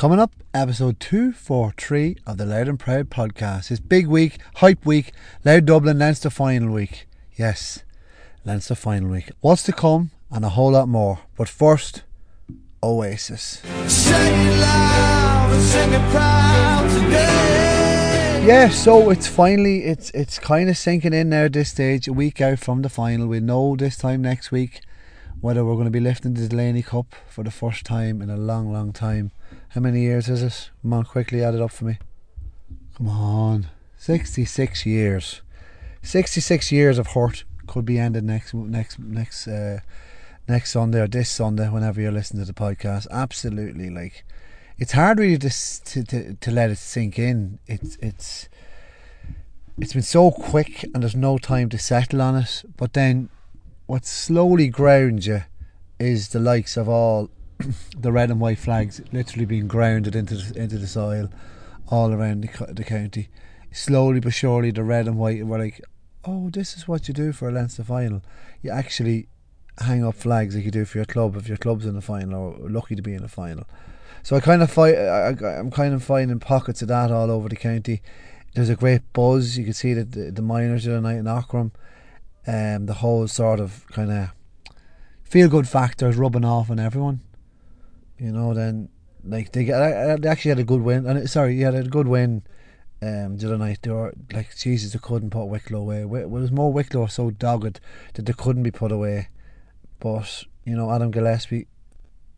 Coming up, episode 243 of the Louth and Proud podcast. It's big week, hype week, Louth Dublin Leinster final week. Yes, Leinster final week. What's to come and a whole lot more. But first, Oasis. Yeah, so it's finally it's it's kind of sinking in now at this stage. A week out from the final, we know this time next week whether we're going to be lifting the Delaney Cup for the first time in a long, long time. How many years is it? Come quickly add it up for me. Come on. 66 years. 66 years of hurt could be ended next next next uh, next Sunday or this Sunday whenever you're listening to the podcast. Absolutely like it's hard really to to, to, to let it sink in. It's it's it's been so quick and there's no time to settle on it. But then what slowly grounds you is the likes of all the red and white flags literally being grounded into the, into the soil all around the, the county. Slowly but surely, the red and white were like, "Oh, this is what you do for a Leinster final. You actually hang up flags like you do for your club if your club's in the final or lucky to be in the final." So I kind of fight. I, am kind of finding pockets of that all over the county. There's a great buzz. You can see that the, the minors the night in Aughrim, um, the whole sort of kind of feel good factor is rubbing off on everyone you know, then like they, get, they actually had a good win. And sorry, yeah, they had a good win um, the other night. They were like, Jesus, they couldn't put Wicklow away. It was more Wicklow so dogged that they couldn't be put away. But you know, Adam Gillespie,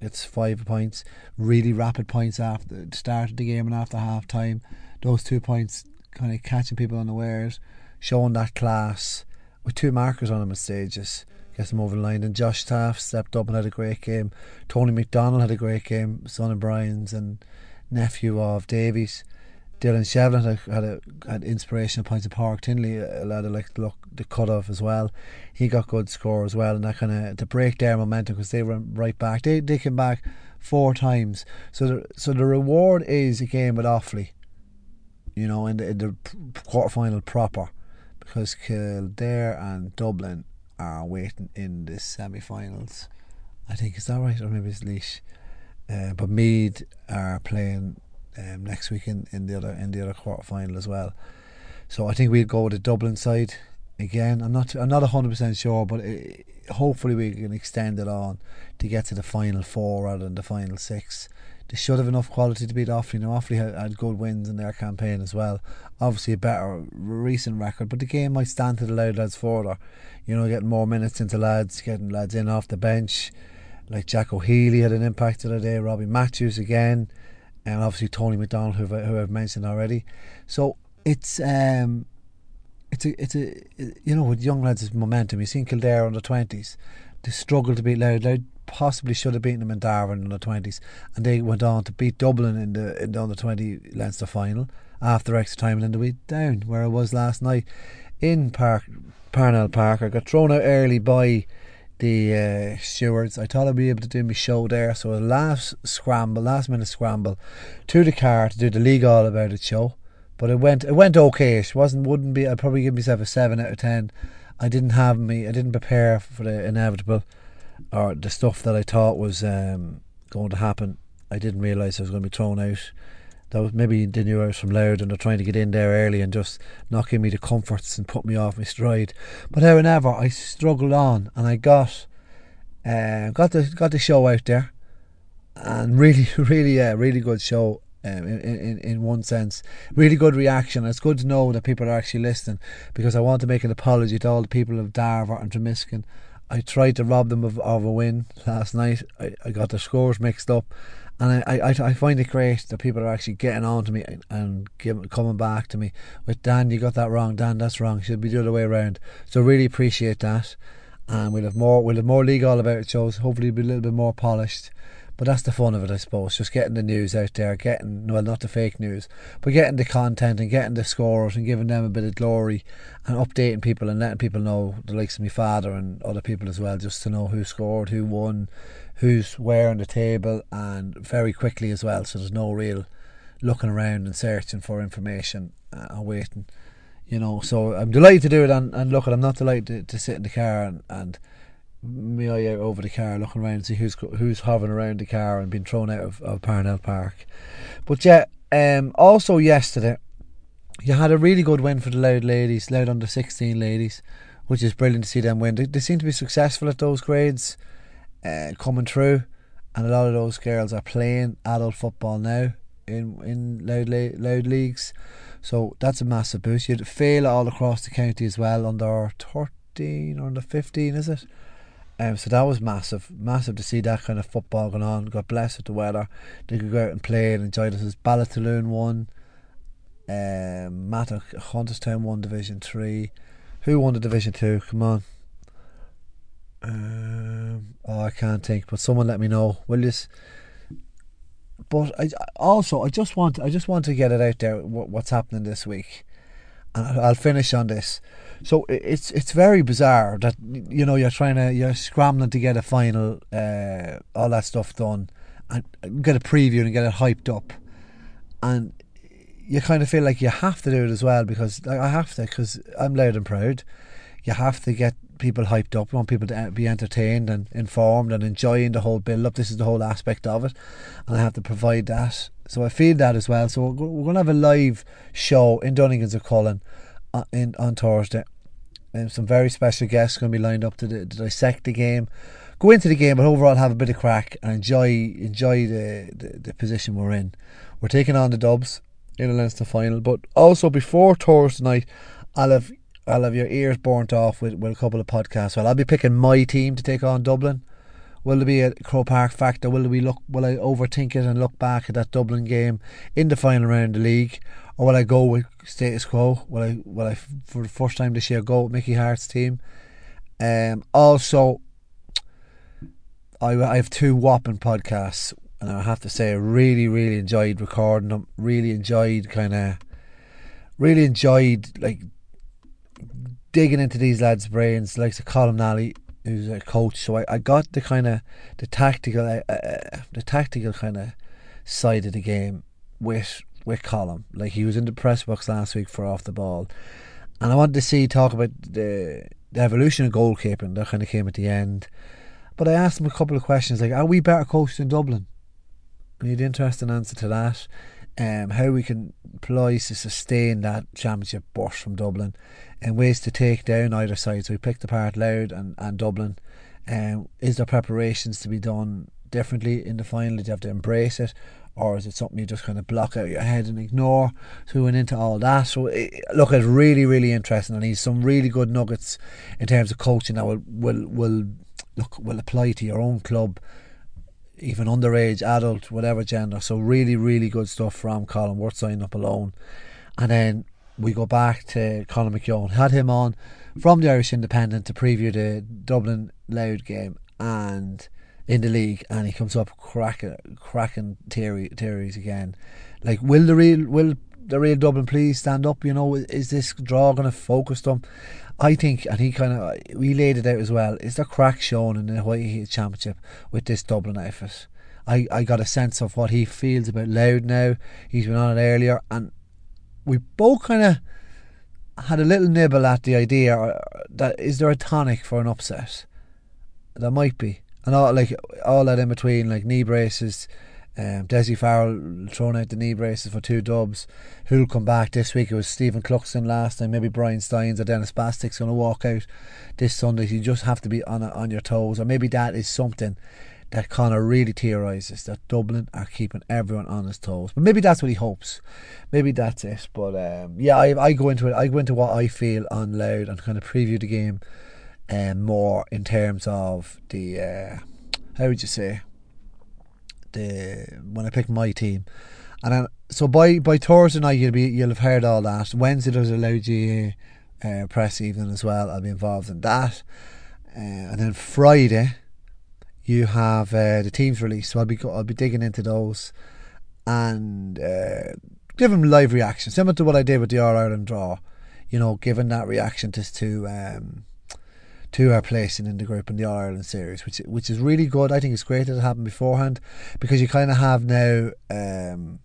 it's five points, really rapid points after the start of the game and after half time. Those two points kind of catching people unawares, showing that class with two markers on them at stages gets them over the line. And Josh Taft stepped up and had a great game. Tony McDonald had a great game, son of Brian's and nephew of Davies. Dylan Shevlin had, had, a, had inspirational points of Park Tinley, a lad like look the cut off as well. He got good score as well, and that kind of to break their momentum because they were right back. They they came back four times. So the so the reward is a game with Offaly, you know, in the, in the quarter final proper, because Kildare and Dublin are waiting in the semi-finals. I think is that right, or maybe it's Laois. Uh, but Meath are playing um, next week in, in the other in the other quarter final as well. So I think we'll go with the Dublin side again. I'm not I'm not hundred percent sure, but it, hopefully we can extend it on to get to the final four rather than the final six they should have enough quality to beat Offaly. Now Offaly had, had good wins in their campaign as well. Obviously a better recent record, but the game might stand to the Louth lads further. You know, getting more minutes into lads, getting lads in off the bench. Like Jack O'Healy had an impact the other day. Robbie Matthews again, and obviously Tony McDonald, who, who I've mentioned already. So it's um, it's a it's a you know with young lads' momentum. You seen Kildare under twenties, they struggle to beat Louth. Louth possibly should have beaten them in Darwin in the twenties, and they went on to beat Dublin in the in the under twenty Leinster final after extra time, and then they went down where I was last night in Park Parnell Park. I got thrown out early by the uh, stewards. I thought I'd be able to do my show there, so a last scramble, last minute scramble to the car to do the league all about it show. But it went it went okay. It wasn't wouldn't be. I'd probably give myself a seven out of ten. I didn't have me. I didn't prepare for the inevitable or the stuff that I thought was um, going to happen, I didn't realise I was going to be thrown out. That was maybe the was from Louth and they're trying to get in there early and just give me the comforts and put me off my stride. But however, I struggled on and I got uh, got the got the show out there, and really, really, yeah, really good show. Um, in, in in one sense, really good reaction. It's good to know that people are actually listening because I want to make an apology to all the people of Darver and Termonfeckin I tried to rob them of, of a win last night. I, I got the scores mixed up, and I, I, I find it great that people are actually getting on to me and give, coming back to me with Dan. You got that wrong, Dan. That's wrong. Should be the other way around. So really appreciate that, and we'll have more. We'll have more league all about it shows. Hopefully, be a little bit more polished. But that's the fun of it, I suppose. Just getting the news out there, getting well, not the fake news, but getting the content and getting the scores and giving them a bit of glory and updating people and letting people know the likes of my father and other people as well, just to know who scored, who won, who's where on the table, and very quickly as well. So there's no real looking around and searching for information uh, and waiting. You know, so I'm delighted to do it and, and look, at I'm not delighted to, to sit in the car and, and me eye out over the car, looking around to see who's who's hovering around the car and being thrown out of, of Parnell Park. But yeah, um, also yesterday, you had a really good win for the Louth ladies, Louth under 16 ladies, which is brilliant to see them win. They, they seem to be successful at those grades, uh, coming through, and a lot of those girls are playing adult football now in in Louth, Louth leagues. So that's a massive boost. You'd fail all across the county as well under 13 or under 15, is it? Um, so that was massive, massive to see that kind of football going on. God bless with the weather. They could go out and play and enjoy this. Ballatoon won, um, Mattock, Hunterstown won Division Three. Who won the Division Two? Come on. Um, oh, I can't think, but someone let me know, will you? But I also I just want I just want to get it out there what, what's happening this week, and I'll finish on this. So it's it's very bizarre that you know you're trying to you're scrambling to get a final, uh, all that stuff done, and get a preview and get it hyped up, and you kind of feel like you have to do it as well because like, I have to because I'm Louth and proud. You have to get people hyped up. You want people to be entertained and informed and enjoying the whole build up. This is the whole aspect of it, and I have to provide that. So I feel that as well. So we're going to have a live show in Dunningans of Cullen uh, in on Thursday. And some very special guests going to be lined up to, to dissect the game, go into the game, but overall have a bit of crack and enjoy enjoy the, the, the position we're in. We're taking on the Dubs in a Leinster final, but also before Thursday night, I'll have I'll have your ears burnt off with, with a couple of podcasts. Well, I'll be picking my team to take on Dublin. Will there be a Croke Park factor? Will we look? Will I overthink it and look back at that Dublin game in the final round of the league, or will I go with status quo? Will I? Will I for the first time this year go with Mickey Harte's team? Um, also, I I have two whopping podcasts, and I have to say I really really enjoyed recording them. Really enjoyed kind of, really enjoyed like digging into these lads' brains, like the Colm Nally, who's a coach. So I, I got the kind of the tactical, uh, uh, the tactical kind of side of the game with with Colm. Like he was in the press box last week for off the ball, and I wanted to see talk about the the evolution of goalkeeping. That kind of came at the end. But I asked him a couple of questions like, "Are we better coached in Dublin?" And he had an interesting answer to that um, how we can poise to sustain that championship burst from Dublin and ways to take down either side. So we picked apart Louth and, and Dublin. Um, is there preparations to be done differently in the final? Did you have to embrace it? Or is it something you just kind of block out your head and ignore? So we went into all that. So it, look, it's really, really interesting, and he's some really good nuggets in terms of coaching that will will will look will apply to your own club even underage, adult, whatever gender. So really, really good stuff from Colm worth signing up alone. And then we go back to Conor McKeon. Had him on from the Irish Independent to preview the Dublin Louth game and in the league, and he comes up cracking, cracking theory, theories again. Like, will the real, will the real Dublin please stand up? You know, is this draw going to focus them? I think, and he kind of we laid it out as well. Is there crack shown in the Hawaii Championship with this Dublin effort? I, I got a sense of what he feels about Louth now. He's been on it earlier, and we both kind of had a little nibble at the idea uh, that is there a tonic for an upset? There might be, and all like all that in between, like knee braces um, Dessie Farrell thrown out the knee braces for two dubs. Who'll come back this week? It was Stephen Cluxton last time. Maybe Brian Stynes or Denis Bastick's going to walk out this Sunday. You just have to be on on your toes, or maybe that is something that Conor really theorises that Dublin are keeping everyone on his toes. But maybe that's what he hopes. Maybe that's it. But um, yeah, I, I go into it. I go into what I feel on Louth and kind of preview the game um, more in terms of the uh, how would you say the when I picked my team, and then so by by Thursday night you'll be you'll have heard all that. Wednesday there's a Louth GAA uh, press evening as well. I'll be involved in that, uh, and then Friday you have uh, the teams release. So I'll be I'll be digging into those and uh, give them live reaction, similar to what I did with the All Ireland draw. You know, giving that reaction to to um, to our placing in the group in the Ireland series, which which is really good. I think it's great that it happened beforehand because you kind of have now um,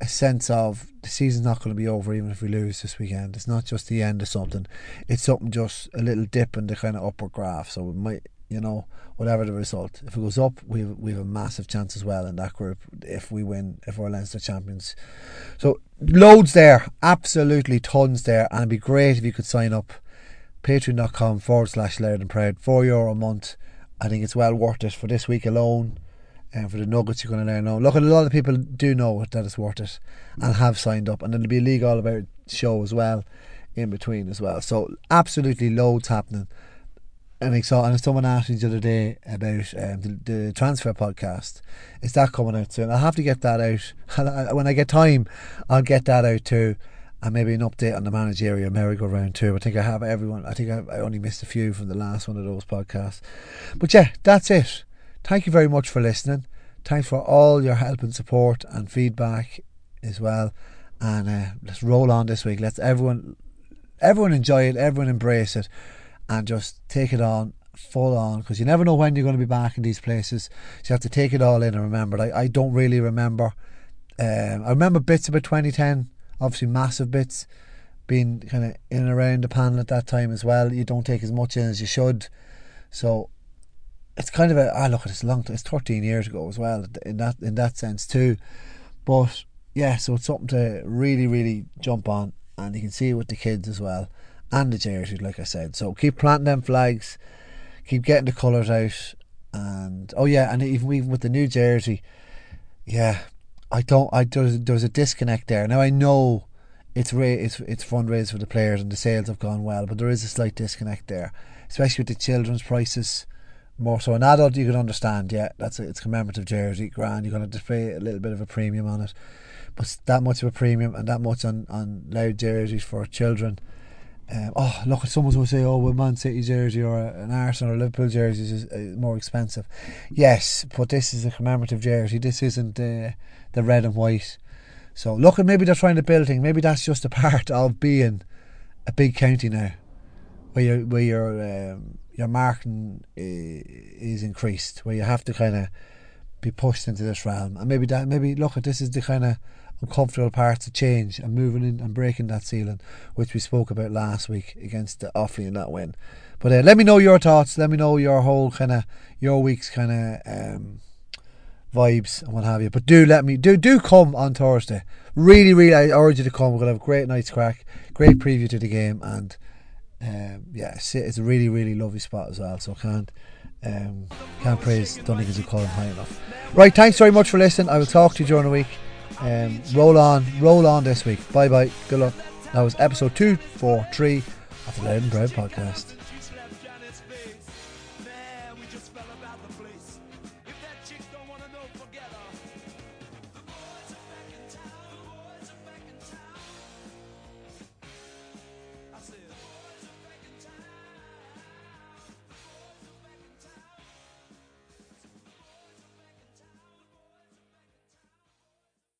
a sense of the season's not going to be over even if we lose this weekend. It's not just the end of something. It's something just a little dip in the kind of upper graph. So we might, you know, whatever the result, if it goes up, we have, we have a massive chance as well in that group if we win, if we're Leinster champions. So loads there, absolutely tons there, and it'd be great if you could sign up. Patreon.com forward slash Louth and Proud, four euro a month. I think it's well worth it for this week alone and for the nuggets you're going to learn now. Look, at a lot of people do know that it's worth it and have signed up, and there'll be a league all about show as well in between as well. So absolutely loads happening. And I saw, and someone asked me the other day about um, the, the transfer podcast. Is that coming out soon? I'll have to get that out when I get time. I'll get that out too, and maybe an update on the managerial merry-go-round too. I think I have everyone. I think I, only missed a few from the last one of those podcasts, but yeah, that's it. Thank you very much for listening. Thanks for all your help and support and feedback as well. And uh, let's roll on this week. Let's everyone, everyone enjoy it. Everyone embrace it, and just take it on full on because you never know when you're going to be back in these places. So you have to take it all in and remember. I, I don't really remember. Um, I remember bits about 2010, obviously massive bits, being kind of in and around the panel at that time as well. You don't take as much in as you should. So it's kind of a ah, look at it's long it's 13 years ago as well in that in that sense too but yeah so it's something to really really jump on and you can see it with the kids as well and the jerseys like I said so keep planting them flags keep getting the colours out and oh yeah and even even with the new jersey yeah I don't I there's, there's a disconnect there. Now I know it's ra- it's it's fundraised for the players and the sales have gone well but there is a slight disconnect there especially with the children's prices more so. An adult you can understand yeah that's a, it's commemorative jersey grand you're going to display a little bit of a premium on it. But that much of a premium and that much on, on Louth jerseys for children um, oh look someone's going to say oh well Man City jersey or an Arsenal or Liverpool jersey is, more expensive? Yes but this is a commemorative jersey. This isn't uh, the red and white. So look maybe they're trying to build thing. Maybe that's just a part of being a big county now where you're, where you're um, your marking is increased, where you have to kind of be pushed into this realm. And maybe that, maybe look this is the kind of uncomfortable parts to change and moving in and breaking that ceiling, which we spoke about last week against the Offaly in that win. But uh, let me know your thoughts. Let me know your whole kind of your week's kind of um, vibes and what have you. But do let me do do come on Thursday. Really, really, I urge you to come. We're gonna have a great night's crack, great preview to the game, and um, yeah, it's, a really, really lovely spot as well. So can't um, can't praise Donegal's call high enough. Right, thanks very much for listening. I will talk to you during the week. Um, roll on, roll on this week. Bye bye. Good luck. That was episode two, four, three of the Louth and Proud podcast.